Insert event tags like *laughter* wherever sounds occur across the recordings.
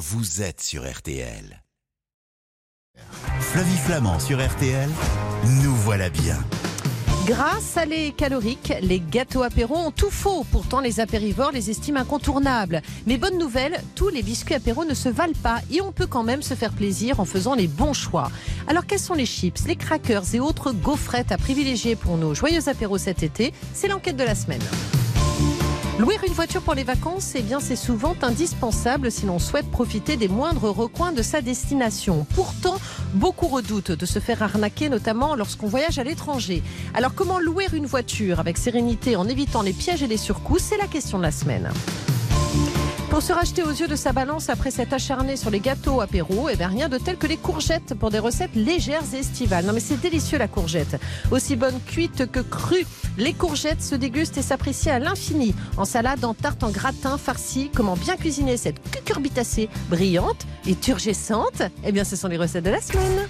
vous êtes sur RTL. Flavie Flamand sur RTL, nous voilà bien. Gras, salé et calorique, les gâteaux apéro ont tout faux. Pourtant, les apérivores les estiment incontournables. Mais bonne nouvelle, tous les biscuits apéro ne se valent pas et on peut quand même se faire plaisir en faisant les bons choix. Alors, quels sont les chips, les crackers et autres gaufrettes à privilégier pour nos joyeux apéros cet été? C'est l'enquête de la semaine. Louer une voiture pour les vacances, eh bien, c'est souvent indispensable si l'on souhaite profiter des moindres recoins de sa destination. Pourtant, beaucoup redoutent de se faire arnaquer, notamment lorsqu'on voyage à l'étranger. Alors, comment louer une voiture avec sérénité en évitant les pièges et les surcoûts? C'est la question de la semaine. Pour se racheter aux yeux de sa balance après s'être acharné sur les gâteaux apéro, eh bien rien de tel que les courgettes pour des recettes légères et estivales. Non mais c'est délicieux la courgette. Aussi bonne cuite que crue, les courgettes se dégustent et s'apprécient à l'infini. En salade, en tarte, en gratin, farci. Comment bien cuisiner cette cucurbitacée brillante et turgescente Eh bien ce sont les recettes de la semaine.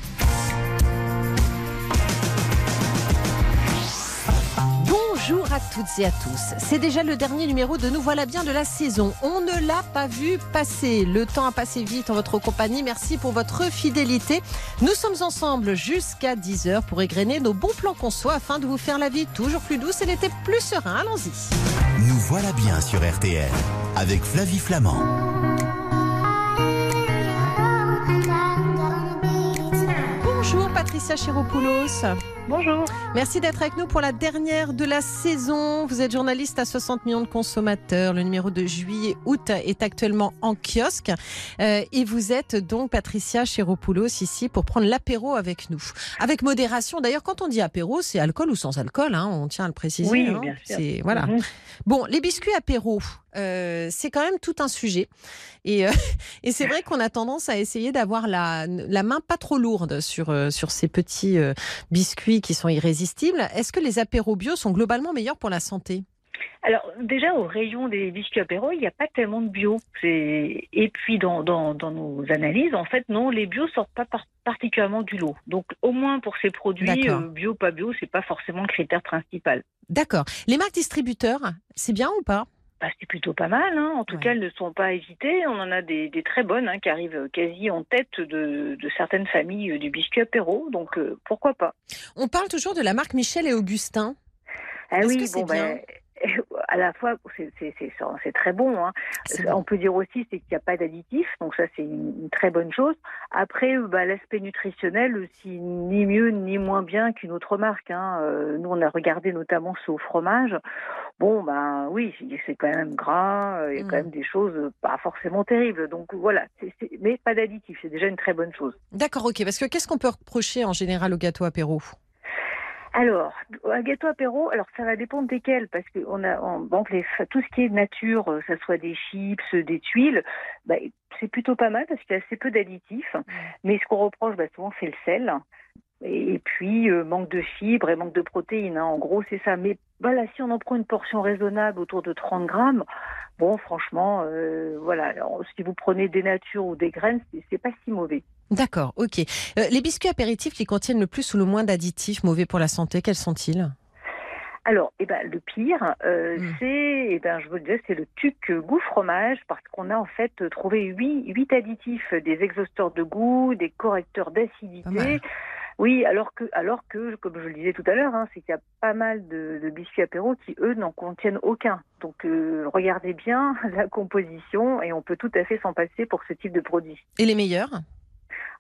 À toutes et à tous. C'est déjà le dernier numéro de Nous voilà bien de la saison. On ne l'a pas vu passer. Le temps a passé vite en votre compagnie. Merci pour votre fidélité. Nous sommes ensemble jusqu'à 10h pour égrener nos bons plans qu'on soit afin de vous faire la vie toujours plus douce et l'été plus serein. Allons-y. Nous voilà bien sur RTL avec Flavie Flamand. Patricia Chiropoulos. Bonjour. Merci d'être avec nous pour la dernière de la saison. Vous êtes journaliste à 60 millions de consommateurs. Le numéro de juillet-août est actuellement en kiosque. Euh, et vous êtes donc Patricia Chiropoulos ici pour prendre l'apéro avec nous. Avec modération. D'ailleurs, quand on dit apéro, c'est alcool ou sans alcool. Hein, on tient à le préciser. Oui, hein. bien sûr. Voilà. Mhm. Bon, les biscuits apéro, euh, c'est quand même tout un sujet. Et, euh, *laughs* et c'est vrai qu'on a tendance à essayer d'avoir la, la main pas trop lourde sur, euh, sur ces petits biscuits qui sont irrésistibles. Est-ce que les apéros bio sont globalement meilleurs pour la santé? Alors déjà au rayon des biscuits apéro, il n'y a pas tellement de bio. Et puis dans, dans, dans nos analyses, en fait, non, les bio sortent pas par- particulièrement du lot. Donc au moins pour ces produits, euh, bio, pas bio, c'est pas forcément le critère principal. D'accord. Les marques distributeurs, c'est bien ou pas? Bah, c'est plutôt pas mal. Hein. En tout Ouais. cas, elles ne sont pas hésitées. On en a des, des très bonnes hein, qui arrivent quasi en tête de, de certaines familles euh, du biscuit apéro. Donc euh, pourquoi pas On parle toujours de la marque Michel et Augustin. Ah Est-ce oui, que c'est bon, ben, à la fois, c'est- c'est c'est- c'est très bon. Hein. C'est On peut dire aussi c'est qu'il n'y a pas d'additifs, donc ça c'est une, très bonne chose. Après, bah, l'aspect nutritionnel, aussi ni mieux ni moins bien qu'une autre marque. Hein. Euh, nous, on a regardé notamment ce fromage. Bon, ben oui, c'est quand même gras, euh, il y a quand même des choses pas forcément terribles. Donc voilà, c'est- c'est- mais pas d'additifs, c'est déjà une très bonne chose. D'accord, ok. Parce que qu'est-ce qu'on peut reprocher en général au gâteau apéro? Alors, un gâteau apéro, alors ça va dépendre desquels, parce que on a, les, tout ce qui est nature, euh, ça soit des chips, des tuiles, bah, c'est plutôt pas mal parce qu'il y a assez peu d'additifs. Mais ce qu'on reproche bah, souvent, c'est le sel. Et puis, euh, manque de fibres et manque de protéines. hein. En gros, c'est ça. Mais voilà, si on en prend une portion raisonnable autour de 30 grammes, bon, franchement, euh, voilà, Alors, si vous prenez des natures ou des graines, c'est pas si mauvais. D'accord, ok. Euh, les biscuits apéritifs qui contiennent le plus ou le moins d'additifs mauvais pour la santé, quels sont-ils? Alors, eh ben, le pire, euh, Mm. c'est, eh ben, je vous le disais, c'est le tuc goût fromage, parce qu'on a en fait trouvé huit, huit additifs, des exhausteurs de goût, des correcteurs d'acidité. Oui, alors que, alors que, comme je le disais tout à l'heure, hein, c'est qu'il y a pas mal de, de biscuits apéro qui, eux, n'en contiennent aucun. Donc, euh, regardez bien *laughs* la composition et on peut tout à fait s'en passer pour ce type de produit. Et les meilleurs?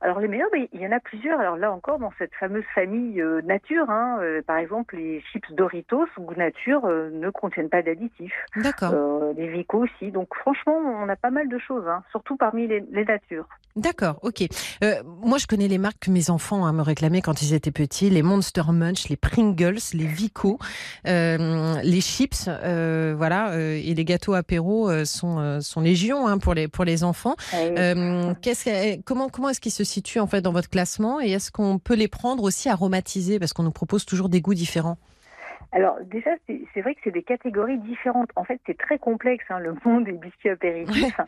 Alors les meilleurs, ben, il y en a plusieurs. Alors là encore, dans cette fameuse famille euh, nature, hein, euh, par exemple, les chips Doritos goût nature euh, ne contiennent pas d'additifs. D'accord. Les Vico aussi. Donc franchement, on a pas mal de choses, hein, surtout parmi les, les natures. D'accord, ok. Moi, je connais les marques que mes enfants hein, me réclamaient quand ils étaient petits les Monster Munch, les Pringles, les Vico, les chips, voilà, et les gâteaux apéro sont, sont légion hein, pour, les, pour les enfants. Qu'est-ce que- comment comment est-ce qu'ils se situent en fait dans votre classement et est-ce qu'on peut les prendre aussi aromatisés parce qu'on nous propose toujours des goûts différents Alors déjà, c'est vrai que c'est des catégories différentes. En fait, c'est très complexe, hein, le *laughs* monde des biscuits apéritifs.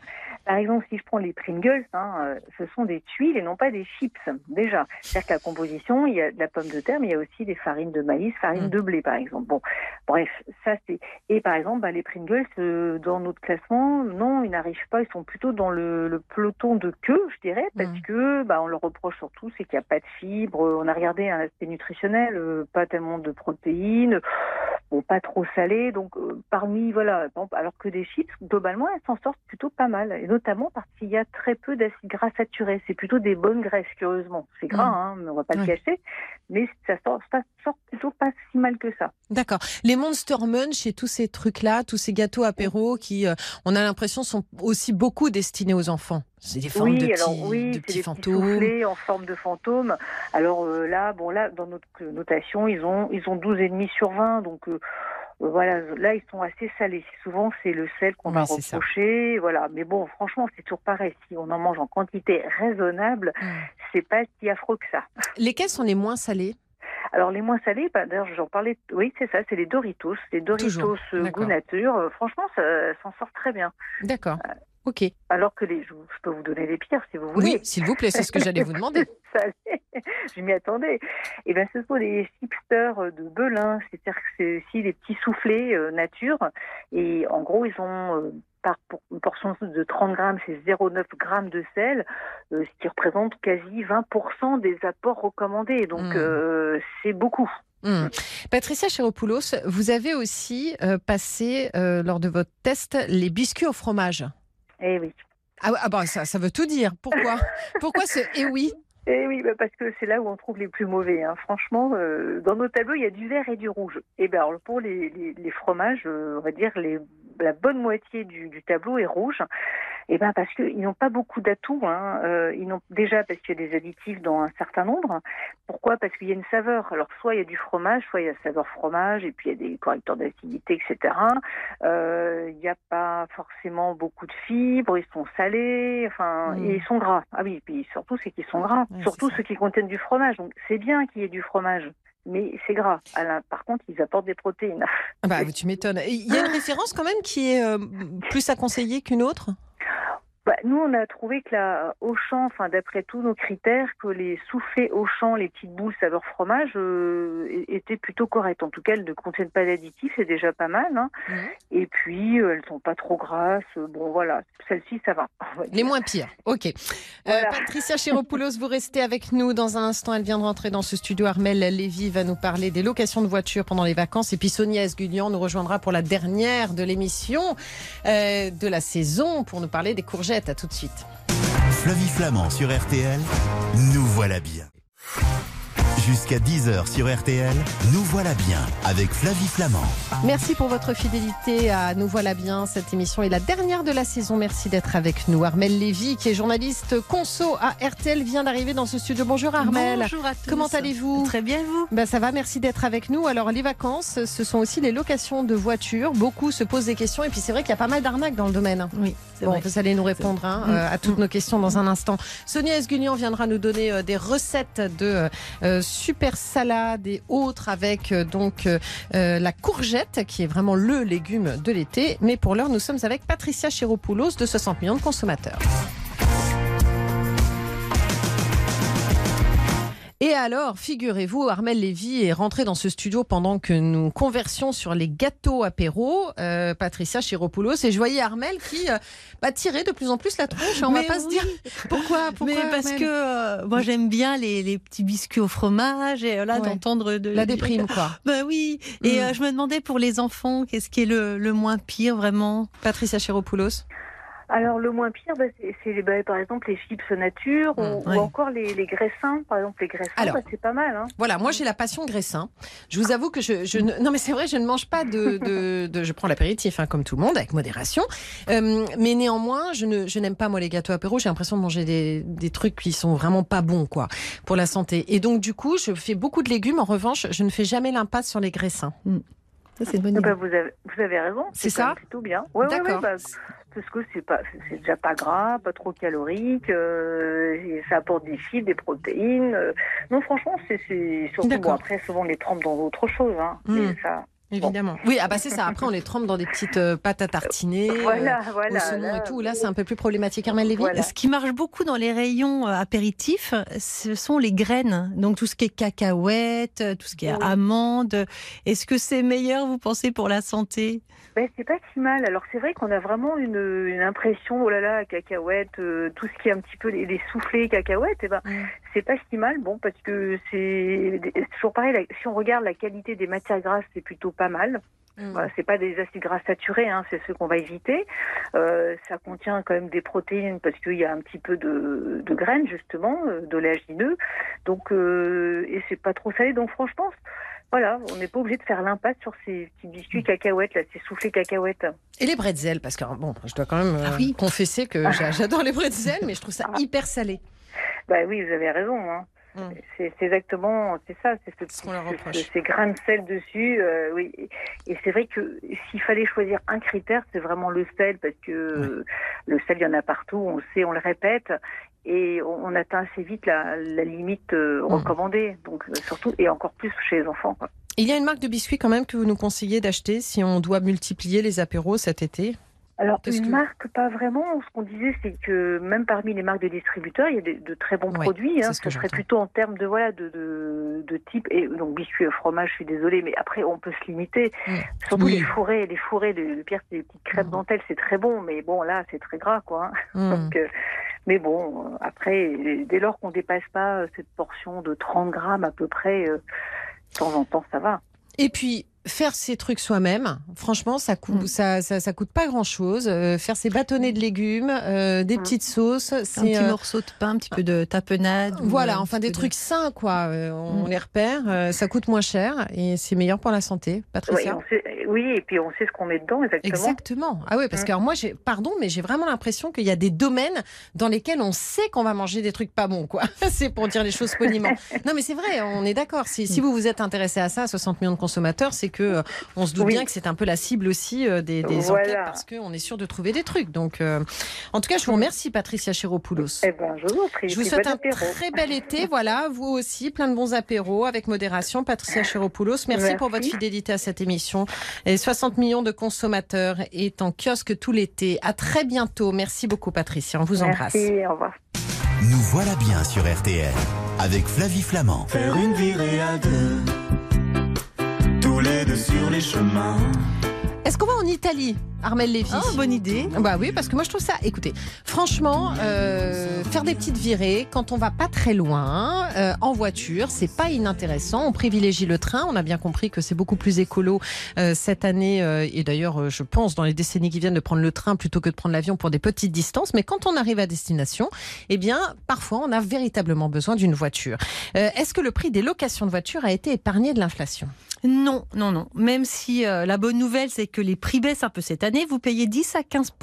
Par exemple, si je prends les Pringles, hein, euh, ce sont des tuiles et non pas des chips, déjà. C'est-à-dire que la composition, il y a de la pomme de terre, mais il y a aussi des farines de maïs, farine mm. de blé, par exemple. Bon, bref, ça c'est... Et par exemple, bah, les Pringles, euh, dans notre classement, non, ils n'arrivent pas, ils sont plutôt dans le, peloton de queue, je dirais, parce mm. que bah, on leur reproche surtout, c'est qu'il n'y a pas de fibres. On a regardé un aspect nutritionnel, euh, pas tellement de protéines, bon, pas trop salé. Donc, euh, parmi, voilà, alors que des chips, globalement, elles s'en sortent plutôt pas mal. Et notamment parce qu'il y a très peu d'acides gras saturés. C'est plutôt des bonnes graisses, curieusement. C'est gras, mmh. hein, on va pas le cacher. Mais ça sort, ça sort plutôt pas si mal que ça. D'accord. Les Monster Munch et tous ces trucs-là, tous ces gâteaux apéros qui, euh, on a l'impression, sont aussi beaucoup destinés aux enfants. C'est des formes de petits, oui, de petits fantômes. en forme de fantômes. Alors euh, là, bon là, dans notre notation, ils ont ils ont 12 et demi sur 20, donc euh, voilà, là ils sont assez salés. Souvent c'est le sel qu'on a reproché, voilà. Mais bon, franchement, c'est toujours pareil. Si on en mange en quantité raisonnable, mm. c'est pas si affreux que ça. Lesquels sont les moins salés? Alors les moins salés, bah, d'ailleurs j'en parlais, oui c'est ça, c'est les Doritos, les Doritos euh, goût nature. franchement, ça s'en sort très bien. D'accord. Ok. Alors que les, je peux vous donner les pires si vous voulez. Oui, s'il vous plaît, c'est ce que j'allais vous demander. *laughs* je m'y attendais. Eh bien, ce sont des chipsters de Belin, c'est-à-dire que c'est aussi des petits soufflés euh, nature. Et en gros, ils ont euh, par une portion de 30 grammes, c'est 0,9 grammes de sel, euh, ce qui représente quasi 20% des apports recommandés. Donc, mmh. c'est beaucoup. Mmh. Patricia Chéropoulos, vous avez aussi passé lors de votre test les biscuits au fromage. Eh oui. Ah, ah bah ça, ça veut tout dire. Pourquoi? *laughs* Pourquoi ce eh oui? Eh oui, bah, parce que c'est là où on trouve les plus mauvais. Hein. Franchement, euh, dans nos tableaux, il y a du vert et du rouge. Et ben pour les, les, les fromages, euh, on va dire les la bonne moitié du, tableau est rouge. Eh ben parce qu'ils n'ont pas beaucoup d'atouts. Hein. Euh, ils n'ont déjà parce qu'il y a des additifs dans un certain nombre. Pourquoi? Parce qu'il y a une saveur. Alors soit il y a du fromage, soit il y a saveur fromage, et puis il y a des correcteurs d'acidité, etc. Euh, il n'y a pas forcément beaucoup de fibres. Ils sont salés. Enfin, et ils sont gras. Ah oui, et puis surtout c'est qu'ils sont gras. surtout ceux qui contiennent du fromage. Donc c'est bien qu'il y ait du fromage mais c'est gras. par contre, ils apportent des protéines. Ah bah, tu m'étonnes. Il y a une référence quand même qui est euh, plus à conseiller qu'une autre? Bah, nous, on a trouvé que la Auchan, enfin d'après tous nos critères, que les soufflés Auchan, les petites boules saveur fromage, euh, étaient plutôt correctes. En tout cas, elles ne contiennent pas d'additifs, c'est déjà pas mal. Hein. Mhm. Et puis, euh, elles sont pas trop grasses. Bon, voilà, celle-ci, ça va. *laughs* Les moins pires. Ok. Euh, Patricia Chéropoulos, vous restez avec nous dans un instant. Elle vient de rentrer dans ce studio. Armel Lévy va nous parler des locations de voitures pendant les vacances. Et puis Sonia Esgulian nous rejoindra pour la dernière de l'émission de la saison pour nous parler des courgettes à tout de suite. Flavie Flamand sur RTL, nous voilà bien. Jusqu'à 10h sur RTL, nous voilà bien avec Flavie Flamand. Merci pour votre fidélité à Nous voilà bien. Cette émission est la dernière de la saison. Merci d'être avec nous. Armel Lévy, qui est journaliste conso à RTL, vient d'arriver dans ce studio. Bonjour Armel. Bonjour à tous. Comment allez-vous? Très bien vous? Ben, Ça va, merci d'être avec nous. Alors les vacances, ce sont aussi les locations de voitures. Beaucoup se posent des questions et puis c'est vrai qu'il y a pas mal d'arnaques dans le domaine. Oui. Bon, vous allez nous répondre hein, euh, à toutes nos questions dans un instant. Sonia Esguignan viendra nous donner euh, des recettes de euh, super salade et autres avec euh, donc euh, euh, la courgette qui est vraiment le légume de l'été. Mais pour l'heure, nous sommes avec Patricia Chiropoulos de 60 millions de consommateurs. Et alors, figurez-vous, Armel Lévy est rentré dans ce studio pendant que nous conversions sur les gâteaux apéro, euh, Patricia Chiropoulos, et je voyais Armel qui euh, bah, tirait de plus en plus la tronche. On va pas se dire pourquoi. pourquoi Mais parce que euh, moi j'aime bien les, petits biscuits au fromage et là d'entendre de la déprime quoi. *laughs* Bah oui. Et mm. je me demandais pour les enfants, qu'est-ce qui est le, le moins pire vraiment, Patricia Chiropoulos alors le moins pire, bah, c'est bah, par exemple les chips nature ou, mmh, encore les, les, graissins. Par exemple les graissins, bah, c'est pas mal. Hein. Voilà, moi j'ai la passion graissin. Je vous avoue que je, je ne... non mais c'est vrai, je ne mange pas de, de, de... je prends l'apéritif hein, comme tout le monde avec modération. Euh, mais néanmoins, je ne je n'aime pas moi les gâteaux apéro. J'ai l'impression de manger des, des trucs qui sont vraiment pas bons quoi pour la santé. Et donc du coup, je fais beaucoup de légumes. En revanche, je ne fais jamais l'impasse sur les graissins. Mmh. Ça, c'est une bonne ah idée. vous, avez, vous avez raison. C'est ça Plutôt bien. Ouais, D'accord. Ouais, parce que c'est pas, c'est déjà pas gras, pas trop calorique, euh, ça apporte des fibres, des protéines. Euh. non, franchement, c'est surtout bon, après souvent on les trempe dans autre chose, hein, hmm. ça, Évidemment. Oui, ah bah c'est ça. Après, on les trempe dans des petites euh, pâtes à tartiner, Voilà, euh, voilà. au saumon là, et tout. Là, c'est un peu plus problématique. Armel Lévy Voilà. Ce qui marche beaucoup dans les rayons euh, apéritifs, ce sont les graines. Donc tout ce qui est cacahuètes, euh, tout ce qui est Oui. amandes. Est-ce que c'est meilleur, vous pensez, pour la santé? Ben, c'est pas si mal. Alors c'est vrai qu'on a vraiment une, une impression, oh là là, cacahuètes, euh, tout ce qui est un petit peu les, les soufflés cacahuètes, eh ben, Mm. C'est pas si mal. Bon, parce que c'est toujours pareil. si on regarde la qualité des matières grasses, c'est plutôt pas mal. Mm. Voilà, c'est pas des acides gras saturés, hein, c'est ceux qu'on va éviter. Euh, ça contient quand même des protéines parce qu'il y a un petit peu de, de graines justement, euh, d'oléagineux. Donc euh, et c'est pas trop salé. Donc franchement, voilà, on n'est pas obligé de faire l'impasse sur ces petits biscuits cacahuètes là, ces soufflés cacahuètes. Et les bretzels, parce que bon, je dois quand même euh, Ah oui. confesser que j'a- *laughs* j'adore les bretzels, mais je trouve ça Ah. hyper salé. Bah oui, vous avez raison. Hein. Mm. C'est exactement, c'est ça, c'est ce, Ce ce- ces grains de sel dessus. euh, oui, et c'est vrai que s'il fallait choisir un critère, c'est vraiment le sel parce que le sel, il y en a partout. On le sait, on le répète, et on, on atteint assez vite la, la limite euh, Mm. recommandée. Donc euh, surtout et encore plus chez les enfants. Quoi. Il y a une marque de biscuits quand même que vous nous conseillez d'acheter si on doit multiplier les apéros cet été? Alors une que- marque, pas vraiment. Ce qu'on disait, c'est que même parmi les marques de distributeurs, il y a de, de très bons Ouais, produits. Hein, ce serait plutôt en termes de voilà de, de, de type et donc biscuits fromage. Je suis désolée, mais après on peut se limiter. Surtout Oui. les fourrés, les fourrés. Pire, c'est les petites crêpes Mm. dentelles, c'est très bon, mais bon là, c'est très gras, quoi. hein. Mm. Donc, euh, mais bon, après, dès lors qu'on dépasse pas euh, cette portion de 30 grammes à peu près, euh, de temps en temps, ça va. Et puis faire ces trucs soi-même, franchement, ça coûte, Mm. ça, ça, ça coûte pas grand-chose. Euh, faire ses bâtonnets de légumes, euh, des Mm. petites sauces, Un petit euh, morceau de pain, un petit peu de tapenade. voilà, enfin des trucs sains quoi. Euh, on Mm. les repère, euh, ça coûte moins cher et c'est meilleur pour la santé. Oui, Patricia. on sait- oui, et puis on sait ce qu'on met dedans exactement. Exactement. Ah oui, parce que alors moi, j'ai, pardon, mais j'ai vraiment l'impression qu'il y a des domaines dans lesquels on sait qu'on va manger des trucs pas bons, quoi. *laughs* c'est pour dire les choses poliment. *laughs* non, mais c'est vrai, on est d'accord. Si, si vous vous êtes intéressé à ça, 60 millions de consommateurs, c'est que euh, on se doute Oui. bien que c'est un peu la cible aussi euh, des, des Voilà. enquêtes parce qu'on est sûr de trouver des trucs. Donc, euh, en tout cas, je vous remercie, Patricia Chéropoulos. Eh ben, je vous prie. Je vous souhaite bon un apéro. très bel été, *laughs* voilà, vous aussi, plein de bons apéros avec modération. Patricia Chéropoulos, merci, Merci. pour votre fidélité à cette émission. Et 60 millions de consommateurs est en kiosque tout l'été. À très bientôt. Merci beaucoup, Patricia. On vous embrasse. Merci, au revoir. Nous voilà bien sur RTL avec Flavie Flamand. Faire une virée à deux, sur les chemins. Est-ce qu'on va en Italie, Armel Lévy Oh, bonne idée. Bah oui, parce que moi je trouve ça. Écoutez, franchement, euh, faire des petites virées quand on va pas très loin euh, en voiture, c'est pas inintéressant. On privilégie le train. On a bien compris que c'est beaucoup plus écolo euh, cette année euh, et d'ailleurs, euh, je pense dans les décennies qui viennent de prendre le train plutôt que de prendre l'avion pour des petites distances. Mais quand on arrive à destination, eh bien, parfois on a véritablement besoin d'une voiture. Euh, Est-ce que le prix des locations de voitures a été épargné de l'inflation? Non, non, non. Même si euh, la bonne nouvelle, c'est que les prix baissent un peu cette année, vous payez 10 à 15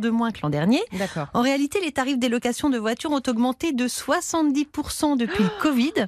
de moins que l'an dernier. D'accord. En réalité, les tarifs des locations de voitures ont augmenté de 70% depuis le Covid.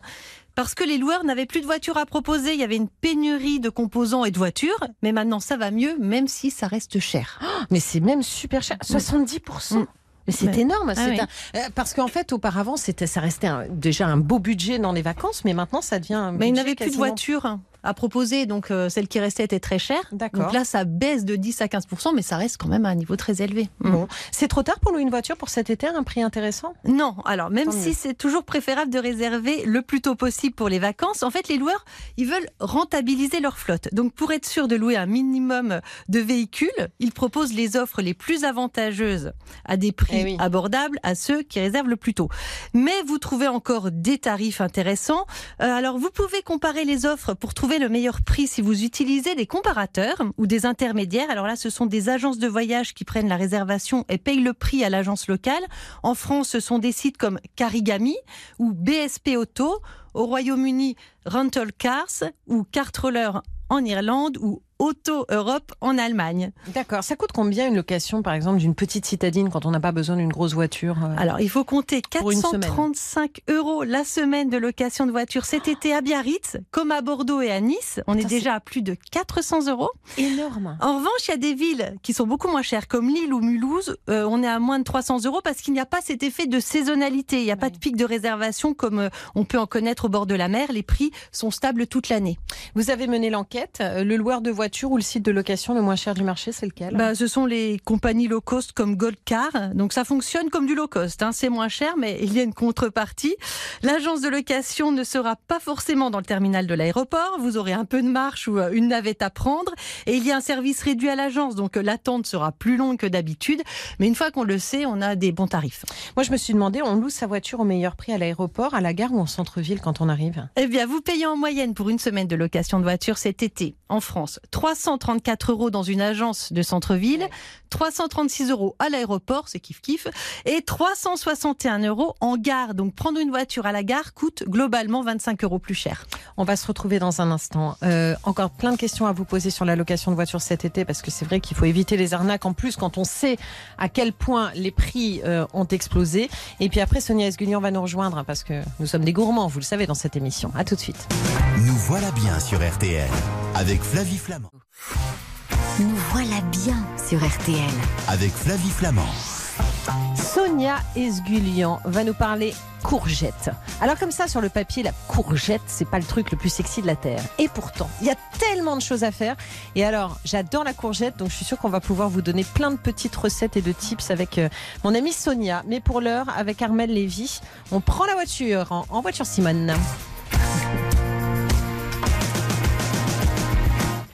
Parce que les loueurs n'avaient plus de voitures à proposer, il y avait une pénurie de composants et de voitures, mais maintenant ça va mieux, même si ça reste cher. Mais c'est même super cher, 70%. Mm. Mais c'est Ouais. énorme, Ah oui. un- euh, parce qu'en fait auparavant ça restait un- déjà un beau budget dans les vacances, mais maintenant ça devient un Mais il budget n'avait plus de quasiment- voitures à proposer, donc euh, celle qui restait était très chère. Donc là, ça baisse de 10 à 15 mais ça reste quand même à un niveau très élevé. Bon, c'est trop tard pour louer une voiture pour cet été, à un prix intéressant? Non, alors même Tant si c'est toujours préférable de réserver le plus tôt possible pour les vacances, en fait les loueurs, ils veulent rentabiliser leur flotte. Donc pour être sûr de louer un minimum de véhicules, ils proposent les offres les plus avantageuses à des prix Eh oui. abordables à ceux qui réservent le plus tôt. Mais vous trouvez encore des tarifs intéressants. Euh, alors vous pouvez comparer les offres pour trouver le meilleur prix si vous utilisez des comparateurs ou des intermédiaires. Alors là, ce sont des agences de voyage qui prennent la réservation et payent le prix à l'agence locale. En France, ce sont des sites comme Carigami ou BSP Auto. Au Royaume-Uni, Rental Cars ou Cartroller en Irlande ou Auto Europe en Allemagne. D'accord. Ça coûte combien une location, par exemple, d'une petite citadine quand on n'a pas besoin d'une grosse voiture euh? Alors, il faut compter Pour une semaine. 435 euros la semaine de location de voiture cet été à Biarritz, comme à Bordeaux et à Nice. On est déjà à plus de 400 euros. Énorme. En revanche, il y a des villes qui sont beaucoup moins chères, comme Lille ou Mulhouse. Euh, on est à moins de 300 euros parce qu'il n'y a pas cet effet de saisonnalité. Il n'y a pas de pic de réservation comme euh, on peut en connaître au bord de la mer. Les prix sont stables toute l'année. Vous avez mené l'enquête. Le loueur de voiture ou le site de location le moins cher du marché, c'est lequel? Bah, Ce sont les compagnies low cost comme Goldcar. Donc ça fonctionne comme du low cost. Hein. C'est moins cher, mais il y a une contrepartie. L'agence de location ne sera pas forcément dans le terminal de l'aéroport. Vous aurez un peu de marche ou euh, une navette à prendre. Et il y a un service réduit à l'agence, donc euh, l'attente sera plus longue que d'habitude. Mais une fois qu'on le sait, on a des bons tarifs. Moi, je me suis demandé, on loue sa voiture au meilleur prix à l'aéroport, à la gare ou en centre-ville quand on arrive? Eh bien, vous payez en moyenne pour une semaine de location de voiture cet été en France 334 euros dans une agence de centre-ville, 336 euros à l'aéroport, c'est kiff kiff, et 361 euros en gare. Donc prendre une voiture à la gare coûte globalement 25 euros plus cher. On va se retrouver dans un instant. Euh, encore plein de questions à vous poser sur la location de voiture cet été, parce que c'est vrai qu'il faut éviter les arnaques en plus quand on sait à quel point les prix euh, ont explosé. Et puis après, Sonia Esguignan va nous rejoindre, parce que nous sommes des gourmands, vous le savez, dans cette émission. À tout de suite. Nous voilà bien sur RTL avec Flavie Flamand. Nous voilà bien sur RTL. Avec Flavie Flamand. Sonia Esgulian va nous parler courgette. Alors comme ça sur le papier, la courgette, c'est pas le truc le plus sexy de la terre. Et pourtant, il y a tellement de choses à faire. Et alors, j'adore la courgette, donc je suis sûre qu'on va pouvoir vous donner plein de petites recettes et de tips avec euh, mon amie Sonia. Mais pour l'heure, avec Armel Lévy, on prend la voiture en, en voiture Simone.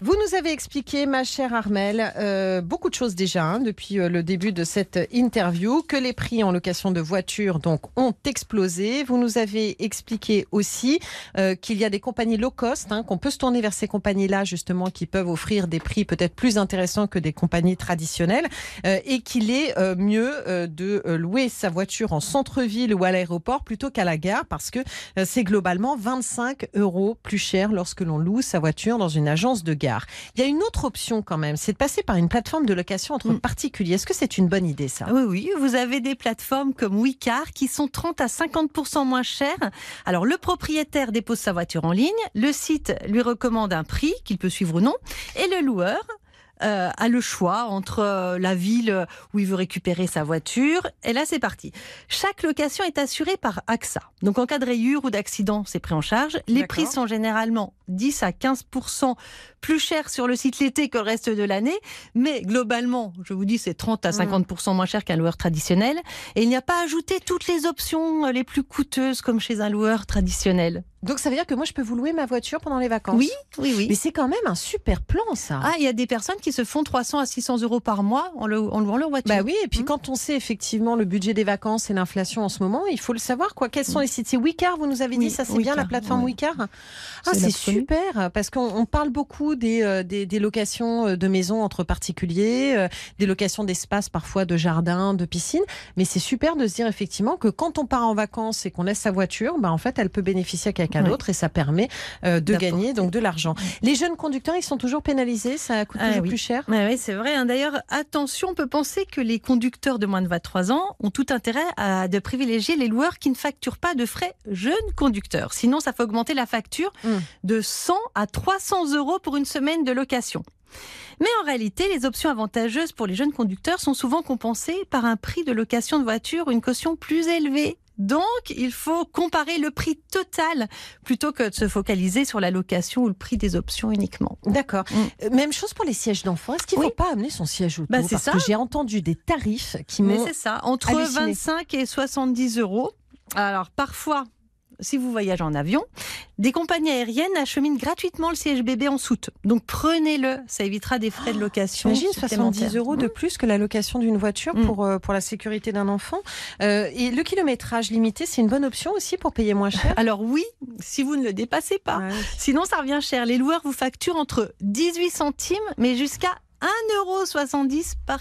Vous nous avez expliqué, ma chère Armel, euh, beaucoup de choses déjà hein, depuis euh, le début de cette interview, que les prix en location de voitures donc ont explosé. Vous nous avez expliqué aussi euh, qu'il y a des compagnies low cost, hein, qu'on peut se tourner vers ces compagnies-là justement, qui peuvent offrir des prix peut-être plus intéressants que des compagnies traditionnelles, euh, et qu'il est euh, mieux de louer sa voiture en centre-ville ou à l'aéroport plutôt qu'à la gare, parce que c'est globalement 25 euros plus cher lorsque l'on loue sa voiture dans une agence de gare. Il y a une autre option quand même, c'est de passer par une plateforme de location entre Mm. particuliers. Est-ce que c'est une bonne idée ça? Oui, oui, vous avez des plateformes comme Wicar qui sont 30 à 50% moins chères. Alors, le propriétaire dépose sa voiture en ligne, le site lui recommande un prix qu'il peut suivre ou non, et le loueur euh, a le choix entre euh, la ville où il veut récupérer sa voiture. Et là, c'est parti. Chaque location est assurée par AXA. Donc, en cas de rayure ou d'accident, c'est pris en charge. Les prix sont généralement 10 à 15% plus chers sur le site l'été que le reste de l'année. Mais globalement, je vous dis, c'est 30 à 50% moins cher qu'un loueur traditionnel. Et il n'y a pas ajouté toutes les options les plus coûteuses comme chez un loueur traditionnel. Donc ça veut dire que moi je peux vous louer ma voiture pendant les vacances Oui, oui, oui. Mais c'est quand même un super plan ça. Ah, il y a des personnes qui se font 300 à 600 euros par mois en, le- en louant leur voiture. Bah oui, et puis Mm. quand on sait effectivement le budget des vacances et l'inflation en ce moment, il faut le savoir quoi. Quels sont les sites? C'est Wicar, vous nous avez dit, Oui, ça c'est bien la plateforme ouais. Wicar Ah, C'est super parce qu'on on parle beaucoup des, euh, des, des locations euh, de maisons entre particuliers, euh, des locations d'espaces parfois de jardins, de piscines, mais c'est super de se dire effectivement que quand on part en vacances et qu'on laisse sa voiture, bah en fait elle peut bénéficier à quelqu'un D'autre et ça permet euh, de gagner donc de l'argent. Les jeunes conducteurs, ils sont toujours pénalisés, ça coûte Ah toujours oui. plus cher? Ouais, ouais, c'est vrai. hein. D'ailleurs, attention, on peut penser que les conducteurs de moins de 23 ans ont tout intérêt à de privilégier les loueurs qui ne facturent pas de frais jeunes conducteurs. Sinon, ça fait augmenter la facture Mm. de 100 à 300 euros pour une semaine de location. Mais en réalité, les options avantageuses pour les jeunes conducteurs sont souvent compensées par un prix de location de voiture ou une caution plus élevée. Donc, il faut comparer le prix total plutôt que de se focaliser sur la location ou le prix des options uniquement. D'accord. Mm. Euh, Même chose pour les sièges d'enfants. Est-ce qu'il ne Oui. faut pas amener son siège auto? Bah, c'est Parce ça. que j'ai entendu des tarifs qui Mais m'ont c'est ça, entre halluciné. 25 et 70 euros. Alors parfois, si vous voyagez en avion, des compagnies aériennes acheminent gratuitement le siège bébé en soute. Donc prenez-le, ça évitera des frais de location. J'imagine supplémentaires. 70 euros de plus que la location d'une voiture Mm. pour, euh, pour la sécurité d'un enfant. Euh, et le kilométrage limité, c'est une bonne option aussi pour payer moins cher? Alors oui, si vous ne le dépassez pas. Ouais. Sinon, ça revient cher. Les loueurs vous facturent entre 18 centimes, mais jusqu'à 1,70€ par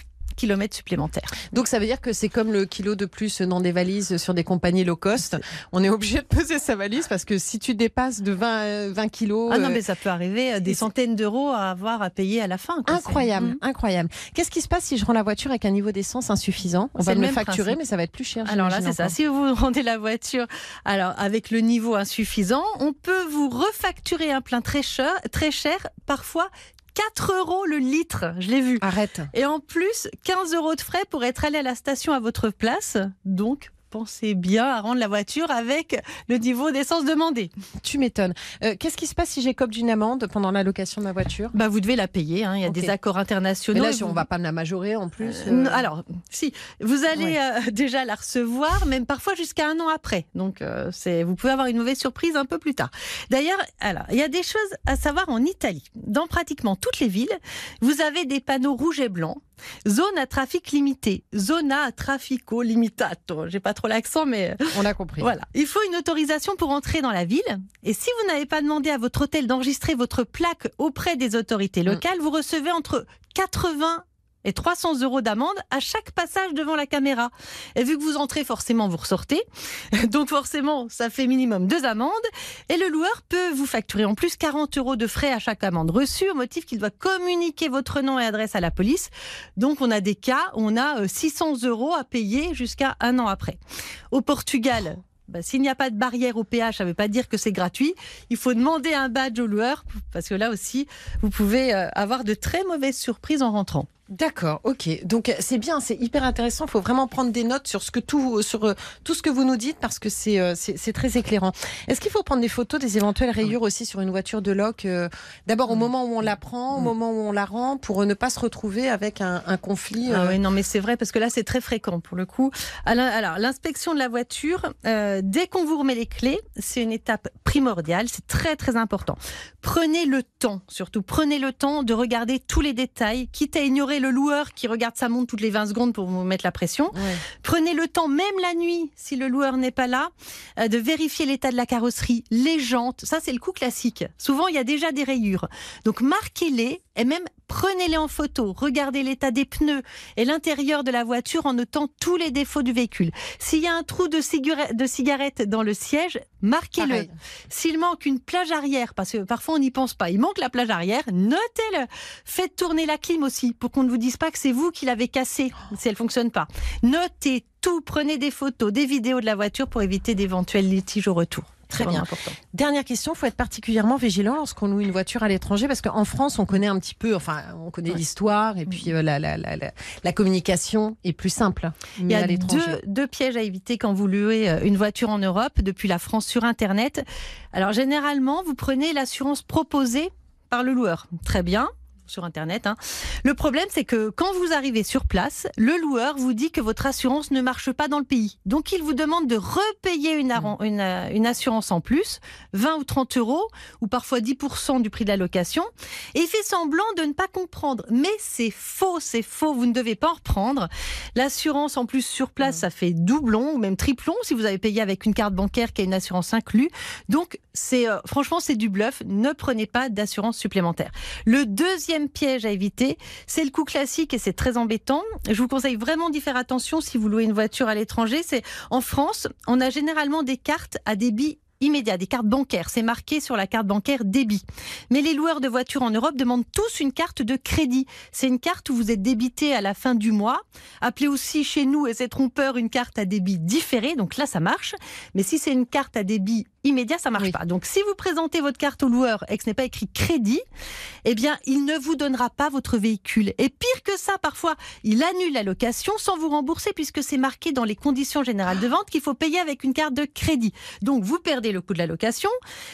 Donc ça veut dire que c'est comme le kilo de plus dans des valises sur des compagnies low cost. On est obligé de peser sa valise parce que si tu dépasses de 20, euh, 20 kilos... Ah non, euh, mais ça peut arriver euh, des centaines d'euros à avoir à payer à la fin. quoi. Incroyable, incroyable. Qu'est-ce qui se passe si je rends la voiture avec un niveau d'essence insuffisant? On va le me le facturer, principe. mais ça va être plus cher. Alors là, c'est ça. Si vous *laughs* rendez la voiture, alors avec le niveau insuffisant, on peut vous refacturer un plein très cher, très cher, parfois 4 euros le litre. Je l'ai vu. Arrête. Et en plus, 15 euros de frais pour être allé à la station à votre place. Donc, pensez bien à rendre la voiture avec le niveau d'essence demandé. Tu m'étonnes. Euh, Qu'est-ce qui se passe si j'écope d'une amende pendant la location de ma voiture? Bah, vous devez la payer. hein. Il y a des accords Mais internationaux. là, Et si vous- on va pas me la majorer en plus. Euh, euh, Alors, si, vous allez Ouais. euh, *laughs* déjà la recevoir, même parfois jusqu'à un an après. Donc, c'est, vous pouvez avoir une mauvaise surprise un peu plus tard. D'ailleurs, alors, il y a des choses à savoir en Italie. Dans pratiquement toutes les villes, vous avez des panneaux rouges et blancs. Zone à trafic limité, zona traffico limitato. J'ai pas trop l'accent, mais euh, on a compris. voilà. Il faut une autorisation pour entrer dans la ville. Et si vous n'avez pas demandé à votre hôtel d'enregistrer votre plaque auprès des autorités Mm. locales, vous recevez entre 80 et 300 euros d'amende à chaque passage devant la caméra. Et vu que vous entrez, forcément, vous ressortez. *laughs* Donc forcément, ça fait minimum deux amendes. Et le loueur peut vous facturer en plus 40 euros de frais à chaque amende reçue au motif qu'il doit communiquer votre nom et adresse à la police. Donc on a des cas où on a euh, 600 euros à payer jusqu'à un an après. Au Portugal, bah, s'il n'y a pas de barrière au péage, ça ne veut pas dire que c'est gratuit. Il faut demander un badge au loueur parce que là aussi, vous pouvez euh, avoir de très mauvaises surprises en rentrant. D'accord, ok. Donc euh, c'est bien, c'est hyper intéressant. Il faut vraiment prendre des notes sur ce que tout, sur euh, tout ce que vous nous dites parce que c'est euh, très éclairant. Est-ce qu'il faut prendre des photos des éventuelles rayures aussi sur une voiture de loc euh, D'abord au Mm. moment où on la prend, au Mm. moment où on la rend, pour euh, ne pas se retrouver avec un, un conflit. Ah euh, ouais, non, mais c'est vrai parce que là, c'est très fréquent pour le coup. Alors, alors, l'inspection de la voiture, euh, dès qu'on vous remet les clés, c'est une étape primordiale. C'est très, très important. Prenez le temps, surtout, prenez le temps de regarder tous les détails, quitte à ignorer le loueur qui regarde sa montre toutes les 20 secondes pour vous mettre la pression. ouais. Prenez le temps, même la nuit, si le loueur n'est pas là, euh, de vérifier l'état de la carrosserie, les jantes. Ça, c'est le coup classique. Souvent, il y a déjà des rayures. Donc, marquez-les et même prenez-les en photo. Regardez l'état des pneus et l'intérieur de la voiture en notant tous les défauts du véhicule. S'il y a un trou de, de cigarette dans le siège, marquez-le. S'il manque une plage arrière, parce que parfois on n'y pense pas, il manque la plage arrière, notez-le. Faites tourner la clim aussi pour qu'on ne vous dise pas que c'est vous qui l'avez cassée si elle fonctionne pas. Notez tout, prenez des photos, des vidéos de la voiture pour éviter d'éventuels litiges au retour. Très bien. important. Dernière question, il faut être particulièrement vigilant lorsqu'on loue une voiture à l'étranger parce qu'en France, on connaît un petit peu, enfin, on connaît Ouais. l'histoire et puis euh, la, la, la, la, communication est plus simple. Il y à a l'étranger. deux, deux pièges à éviter quand vous louez euh, une voiture en Europe depuis la France sur Internet. Alors généralement, vous prenez l'assurance proposée par le loueur. Très bien sur Internet. hein. Le problème, c'est que quand vous arrivez sur place, le loueur vous dit que votre assurance ne marche pas dans le pays. Donc, il vous demande de repayer une, une, euh, une assurance en plus, 20 ou 30 euros, ou parfois 10% du prix de la location. Et il fait semblant de ne pas comprendre. Mais c'est faux, c'est faux, vous ne devez pas en reprendre. L'assurance en plus sur place, ça fait doublon ou même triplon si vous avez payé avec une carte bancaire qui a une assurance inclue. Donc, c'est euh, franchement, c'est du bluff. Ne prenez pas d'assurance supplémentaire. Le deuxième piège à éviter, c'est le coût classique et c'est très embêtant. Je vous conseille vraiment d'y faire attention si vous louez une voiture à l'étranger. C'est en France, on a généralement des cartes à débit immédiat, des cartes bancaires. C'est marqué sur la carte bancaire débit. Mais les loueurs de voitures en Europe demandent tous une carte de crédit. C'est une carte où vous êtes débité à la fin du mois. Appelez aussi chez nous, et c'est trompeur, une carte à débit différé. Donc là, ça marche. Mais si c'est une carte à débit immédiat, ça marche Oui. pas. Donc si vous présentez votre carte au loueur et que ce n'est pas écrit crédit, eh bien, il ne vous donnera pas votre véhicule. Et pire que ça, parfois, il annule la location sans vous rembourser puisque c'est marqué dans les conditions générales de vente qu'il faut payer avec une carte de crédit. Donc, vous perdez le coût de la location.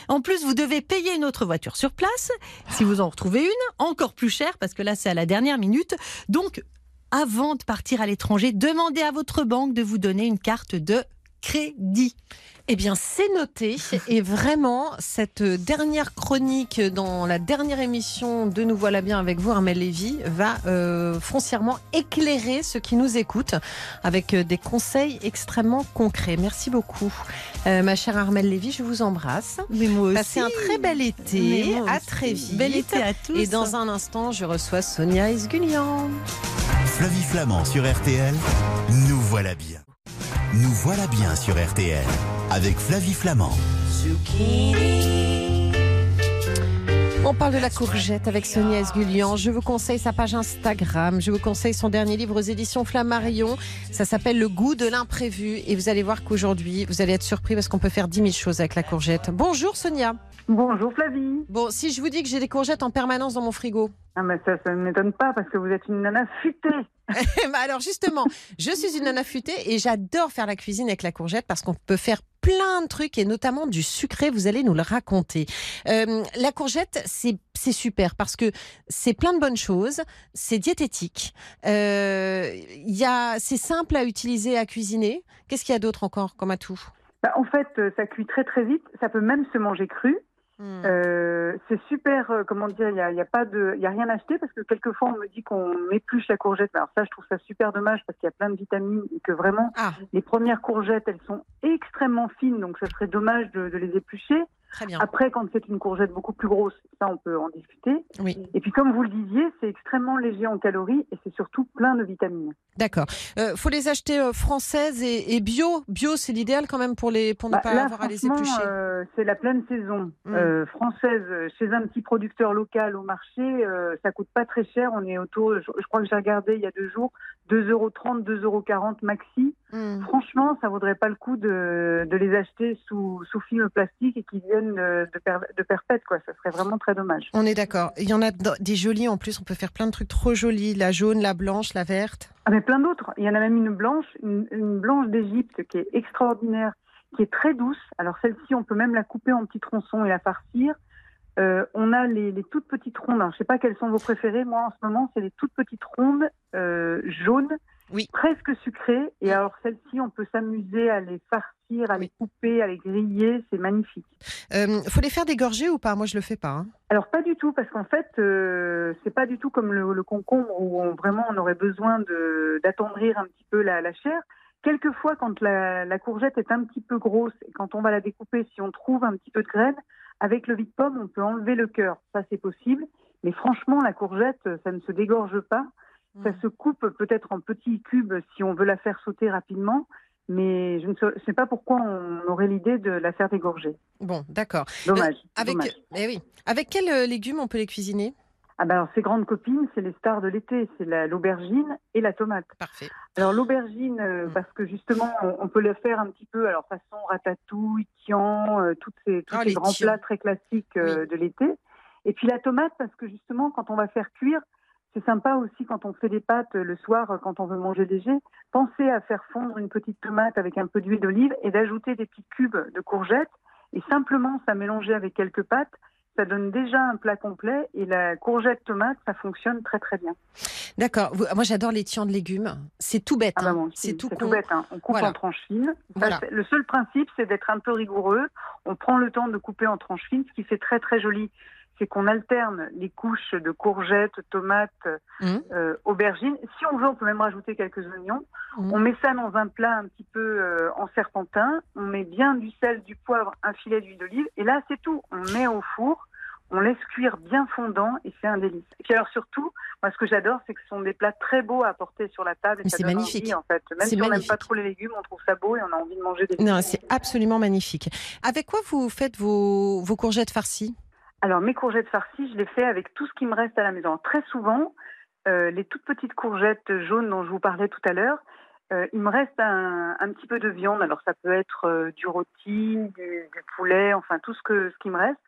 En plus, vous devez payer une autre voiture sur place. Si vous en retrouvez une, encore plus cher parce que là, c'est à la dernière minute. Donc, avant de partir à l'étranger, demandez à votre banque de vous donner une carte de crédit. Eh bien, c'est noté. Et vraiment, cette dernière chronique dans la dernière émission de Nous voilà bien avec vous, Armel Lévy, va euh, foncièrement éclairer ceux qui nous écoutent avec euh, des conseils extrêmement concrets. Merci beaucoup, Euh, ma chère Armel Lévy. Je vous embrasse. Mais moi aussi. Passez un très bel Mais été. À très vite. Bel été à tous. Et dans un instant, je reçois Sonia Esgulian. Flavie Flamand sur RTL, nous voilà bien. Nous voilà bien sur RTL avec Flavie Flamand. On parle de la courgette avec Sonia Esgulian. Je vous conseille sa page Instagram. Je vous conseille son dernier livre aux éditions Flammarion. Ça s'appelle Le goût de l'imprévu. Et vous allez voir qu'aujourd'hui, vous allez être surpris parce qu'on peut faire 10 000 choses avec la courgette. Bonjour Sonia. Bonjour Flavie. Bon, si je vous dis que j'ai des courgettes en permanence dans mon frigo. Ah mais ça, ça ne m'étonne pas parce que vous êtes une nana futée. *laughs* Bah alors justement, je suis une nana futée et j'adore faire la cuisine avec la courgette parce qu'on peut faire plein de trucs et notamment du sucré. Vous allez nous le raconter. Euh, la courgette, c'est super parce que c'est plein de bonnes choses, c'est diététique, euh, c'est simple à utiliser, à cuisiner. Qu'est-ce qu'il y a d'autre encore comme atout? Bah, en fait, euh, ça cuit très très vite. Ça peut même se manger cru. Hmm. Euh, c'est super, euh, comment dire, il n'y a, y a pas de, il y a rien à acheter parce que quelquefois on me dit qu'on épluche la courgette. Alors ça, je trouve ça super dommage parce qu'il y a plein de vitamines et que vraiment Ah, les premières courgettes, elles sont extrêmement fines, donc ça serait dommage de, de les éplucher. Très bien. Après, quand c'est une courgette beaucoup plus grosse, ça on peut en discuter. Oui, Et puis comme vous le disiez, c'est extrêmement léger en calories et c'est surtout plein de vitamines. d'accord. Euh, faut les acheter euh, françaises et, et bio. Bio, c'est l'idéal quand même pour les pour ne Bah, pas là, avoir à les éplucher. euh, c'est la pleine saison Mm. euh, française chez un petit producteur local au marché. ça coûte pas très cher. On est autour, je, je crois que j'ai regardé il y a deux jours, 2,30 euros, 2,40 euros maxi. Hmm. Franchement, ça vaudrait pas le coup de, de les acheter sous, sous film plastique et qui viennent de, de, per- de perpète. Quoi. Ça serait vraiment très dommage. On est d'accord. Il y en a des jolies en plus. On peut faire plein de trucs trop jolis. La jaune, la blanche, la verte. Ah, mais plein d'autres. Il y en a même une blanche, une, une blanche d'Égypte qui est extraordinaire, qui est très douce. Alors celle-ci, on peut même la couper en petits tronçons et la farcir. Euh, on a les, les toutes petites rondes. Je sais pas quelles sont vos préférées. Moi, en ce moment, c'est les toutes petites rondes euh, jaunes, Oui. presque sucrées. Et alors celles-ci, on peut s'amuser à les farcir, à Oui. les couper, à les griller. C'est magnifique. Euh, faut les faire dégorger ou pas? Moi, je le fais pas. hein. Alors pas du tout, parce qu'en fait, euh, c'est pas du tout comme le, le concombre où on, vraiment on aurait besoin d'attendrir un petit peu la, la chair. Quelquefois, quand la, la courgette est un petit peu grosse et quand on va la découper, si on trouve un petit peu de graines, avec le vide-pomme, on peut enlever le cœur. Ça, c'est possible. Mais franchement, la courgette, ça ne se dégorge pas. Ça Mm. se coupe peut-être en petits cubes si on veut la faire sauter rapidement. Mais je ne sais- pas pourquoi on aurait l'idée de la faire dégorger. Bon, d'accord. Dommage. Avec, dommage. eh oui. Avec quels euh, légumes on peut les cuisiner? Ah ben alors, ces grandes copines, c'est les stars de l'été, c'est la- l'aubergine et la tomate. Parfait. Alors l'aubergine, euh, Mm. parce que justement, on, on peut le faire un petit peu, alors façon ratatouille, tian, euh, toutes ces, tous Oh, ces grands plats très classiques euh, de l'été. Et puis la tomate, parce que justement, quand on va faire cuire, c'est sympa aussi quand on fait des pâtes le soir, euh, quand on veut manger léger, pensez à faire fondre une petite tomate avec un peu d'huile d'olive et d'ajouter des petits cubes de courgettes et simplement ça mélanger avec quelques pâtes. Ça donne déjà un plat complet et la courgette tomate, ça fonctionne très très bien. D'accord. Moi, j'adore les tiens de légumes. C'est tout bête. Ah bah hein. bon, c'est tout bête. hein. On coupe Voilà. en tranches fines. Voilà. Le seul principe, c'est d'être un peu rigoureux. On prend le temps de couper en tranches fines. Ce qui fait très très joli, c'est qu'on alterne les couches de courgettes, tomates, Mhm. euh, aubergines. Si on veut, on peut même rajouter quelques oignons. Mhm. On met ça dans un plat un petit peu euh, en serpentin. On met bien du sel, du poivre, un filet d'huile d'olive. Et là, c'est tout. On met au four. On laisse cuire bien fondant et c'est un délice. Et puis alors surtout, moi ce que j'adore, c'est que ce sont des plats très beaux à porter sur la table. C'est magnifique. envie, en fait. Même si on n'aime pas trop les légumes, on trouve ça beau et on a envie de manger des légumes. Non, c'est absolument magnifique. Avec quoi vous faites vos, vos courgettes farcies? Alors mes courgettes farcies, je les fais avec tout ce qui me reste à la maison. Très souvent, euh, les toutes petites courgettes jaunes dont je vous parlais tout à l'heure, euh, il me reste un, petit peu de viande. Alors ça peut être euh, du rôti, du, poulet, enfin tout ce que ce qui me reste.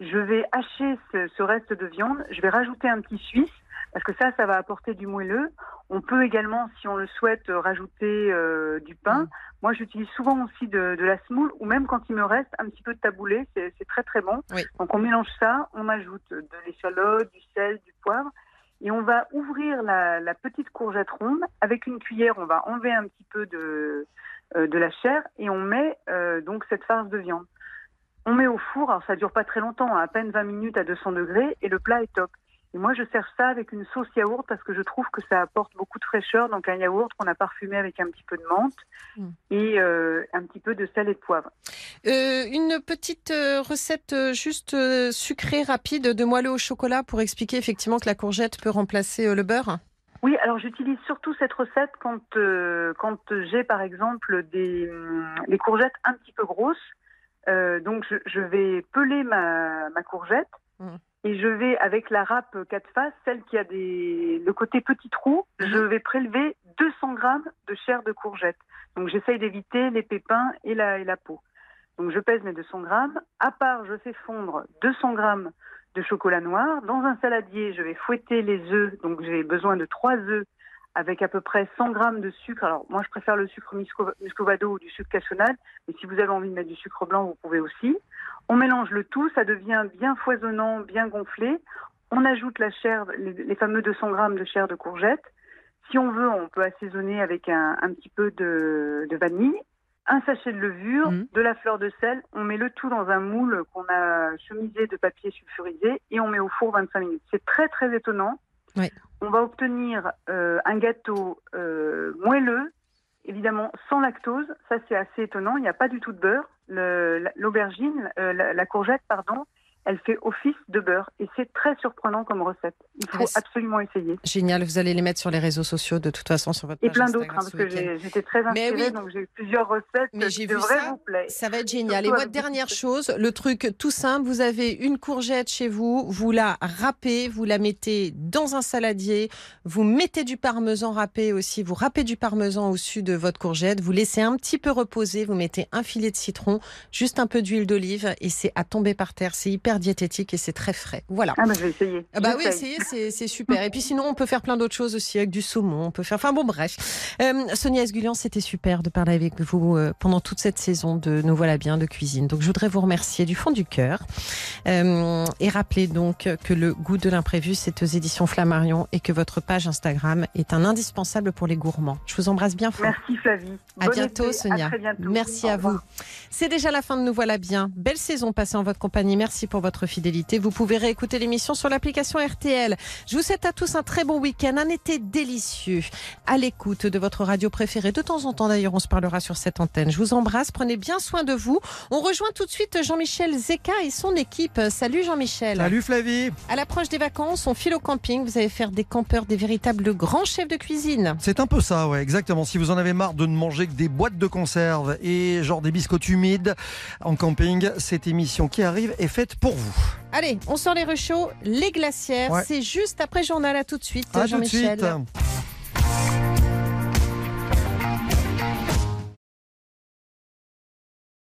Je vais hacher ce reste de viande. Je vais rajouter un petit suisse parce que ça, ça va apporter du moelleux. On peut également, si on le souhaite, euh, rajouter euh, du pain. Mm. Moi, j'utilise souvent aussi de, de la semoule ou même quand il me reste un petit peu de taboulé. C'est très très bon. Oui. Donc on mélange ça, on ajoute de l'échalote, du sel, du poivre. Et on va ouvrir la, la petite courgette ronde. Avec une cuillère, on va enlever un petit peu de, euh, de la chair et on met euh, donc cette farce de viande. On met au four, alors ça dure pas très longtemps, à peine 20 minutes à 200 degrés et le plat est top. Et moi, je sers ça avec une sauce yaourt parce que je trouve que ça apporte beaucoup de fraîcheur. Donc un yaourt qu'on a parfumé avec un petit peu de menthe Mm. et euh, un petit peu de sel et de poivre. Euh, Une petite euh, recette juste sucrée, rapide, de moelleux au chocolat pour expliquer effectivement que la courgette peut remplacer le beurre? Oui, alors j'utilise surtout cette recette quand, euh, quand j'ai par exemple des, hum, les courgettes un petit peu grosses. Donc je, je vais peler ma, ma courgette Mm. Et je vais avec la râpe quatre faces, celle qui a des, le côté petit trou, je vais prélever 200 grammes de chair de courgette. Donc j'essaye d'éviter les pépins et la, et la peau. Donc je pèse mes 200 grammes. À part, je fais fondre 200 grammes de chocolat noir. Dans un saladier, je vais fouetter les œufs. Donc j'ai besoin de 3 œufs avec à peu près 100 grammes de sucre. Alors moi je préfère le sucre musco- muscovado ou du sucre cassonade, mais si vous avez envie de mettre du sucre blanc, vous pouvez aussi. On mélange le tout, ça devient bien foisonnant, bien gonflé. On ajoute la chair, les, fameux 200 grammes de chair de courgette. Si on veut, on peut assaisonner avec un, un petit peu de, de vanille, un sachet de levure, Mhm. de la fleur de sel. On met le tout dans un moule qu'on a chemisé de papier sulfurisé et on met au four 25 minutes. C'est très très étonnant. Oui. On va obtenir euh, un gâteau euh, moelleux, évidemment sans lactose. Ça c'est assez étonnant. Il n'y a pas du tout de beurre. L'aubergine, euh, la courgette, pardon, elle fait office de beurre et c'est très surprenant comme recette. Il faut absolument essayer. Génial, vous allez les mettre sur les réseaux sociaux de toute façon sur votre Et page plein d'autres, hein, parce ce que j'étais très inspirée, oui. donc j'ai eu plusieurs recettes Mais j'ai vu ça. vous plaire. Ça va être génial. Et Surtout avec dernière chose, le truc tout simple, vous avez une courgette chez vous, vous la râpez, vous la mettez dans un saladier, vous mettez du parmesan râpé aussi, vous râpez du parmesan au-dessus de votre courgette, vous laissez un petit peu reposer, vous mettez un filet de citron, juste un peu d'huile d'olive et c'est à tomber par terre. C'est hyper diététique et c'est très frais. Voilà. Ah bah je vais essayer. Ah bah oui, essayez, c'est, super. Et puis sinon, on peut faire plein d'autres choses aussi avec du saumon. On peut faire. Enfin bon, bref. Euh, Sonia Esgulian, c'était super de parler avec vous euh, pendant toute cette saison de Nous voilà bien de cuisine. Donc je voudrais vous remercier du fond du cœur Euh, et rappeler donc que le goût de l'imprévu, c'est aux éditions Flammarion et que votre page Instagram est un indispensable pour les gourmands. Je vous embrasse bien fort. Merci Flavie. À Bon bientôt, été, Sonia. À très bientôt. Merci à vous. C'est déjà la fin de Nous voilà bien. Belle saison passée en votre compagnie. Merci pour votre fidélité. Vous pouvez réécouter l'émission sur l'application RTL. Je vous souhaite à tous un très bon week-end, un été délicieux, à l'écoute de votre radio préférée. De temps en temps, d'ailleurs, on se parlera sur cette antenne. Je vous embrasse. Prenez bien soin de vous. On rejoint tout de suite Jean-Michel Zeka et son équipe. Salut Jean-Michel. Salut Flavie À l'approche des vacances, on file au camping. Vous allez faire des campeurs, des véritables grands chefs de cuisine. C'est un peu ça, ouais, exactement. Si vous en avez marre de ne manger que des boîtes de conserve et genre des biscottes humides en camping, cette émission qui arrive est faite pour vous. Allez, on sort les rechauds, les glacières. Ouais. C'est juste après journal. À tout de suite, Jean-Michel.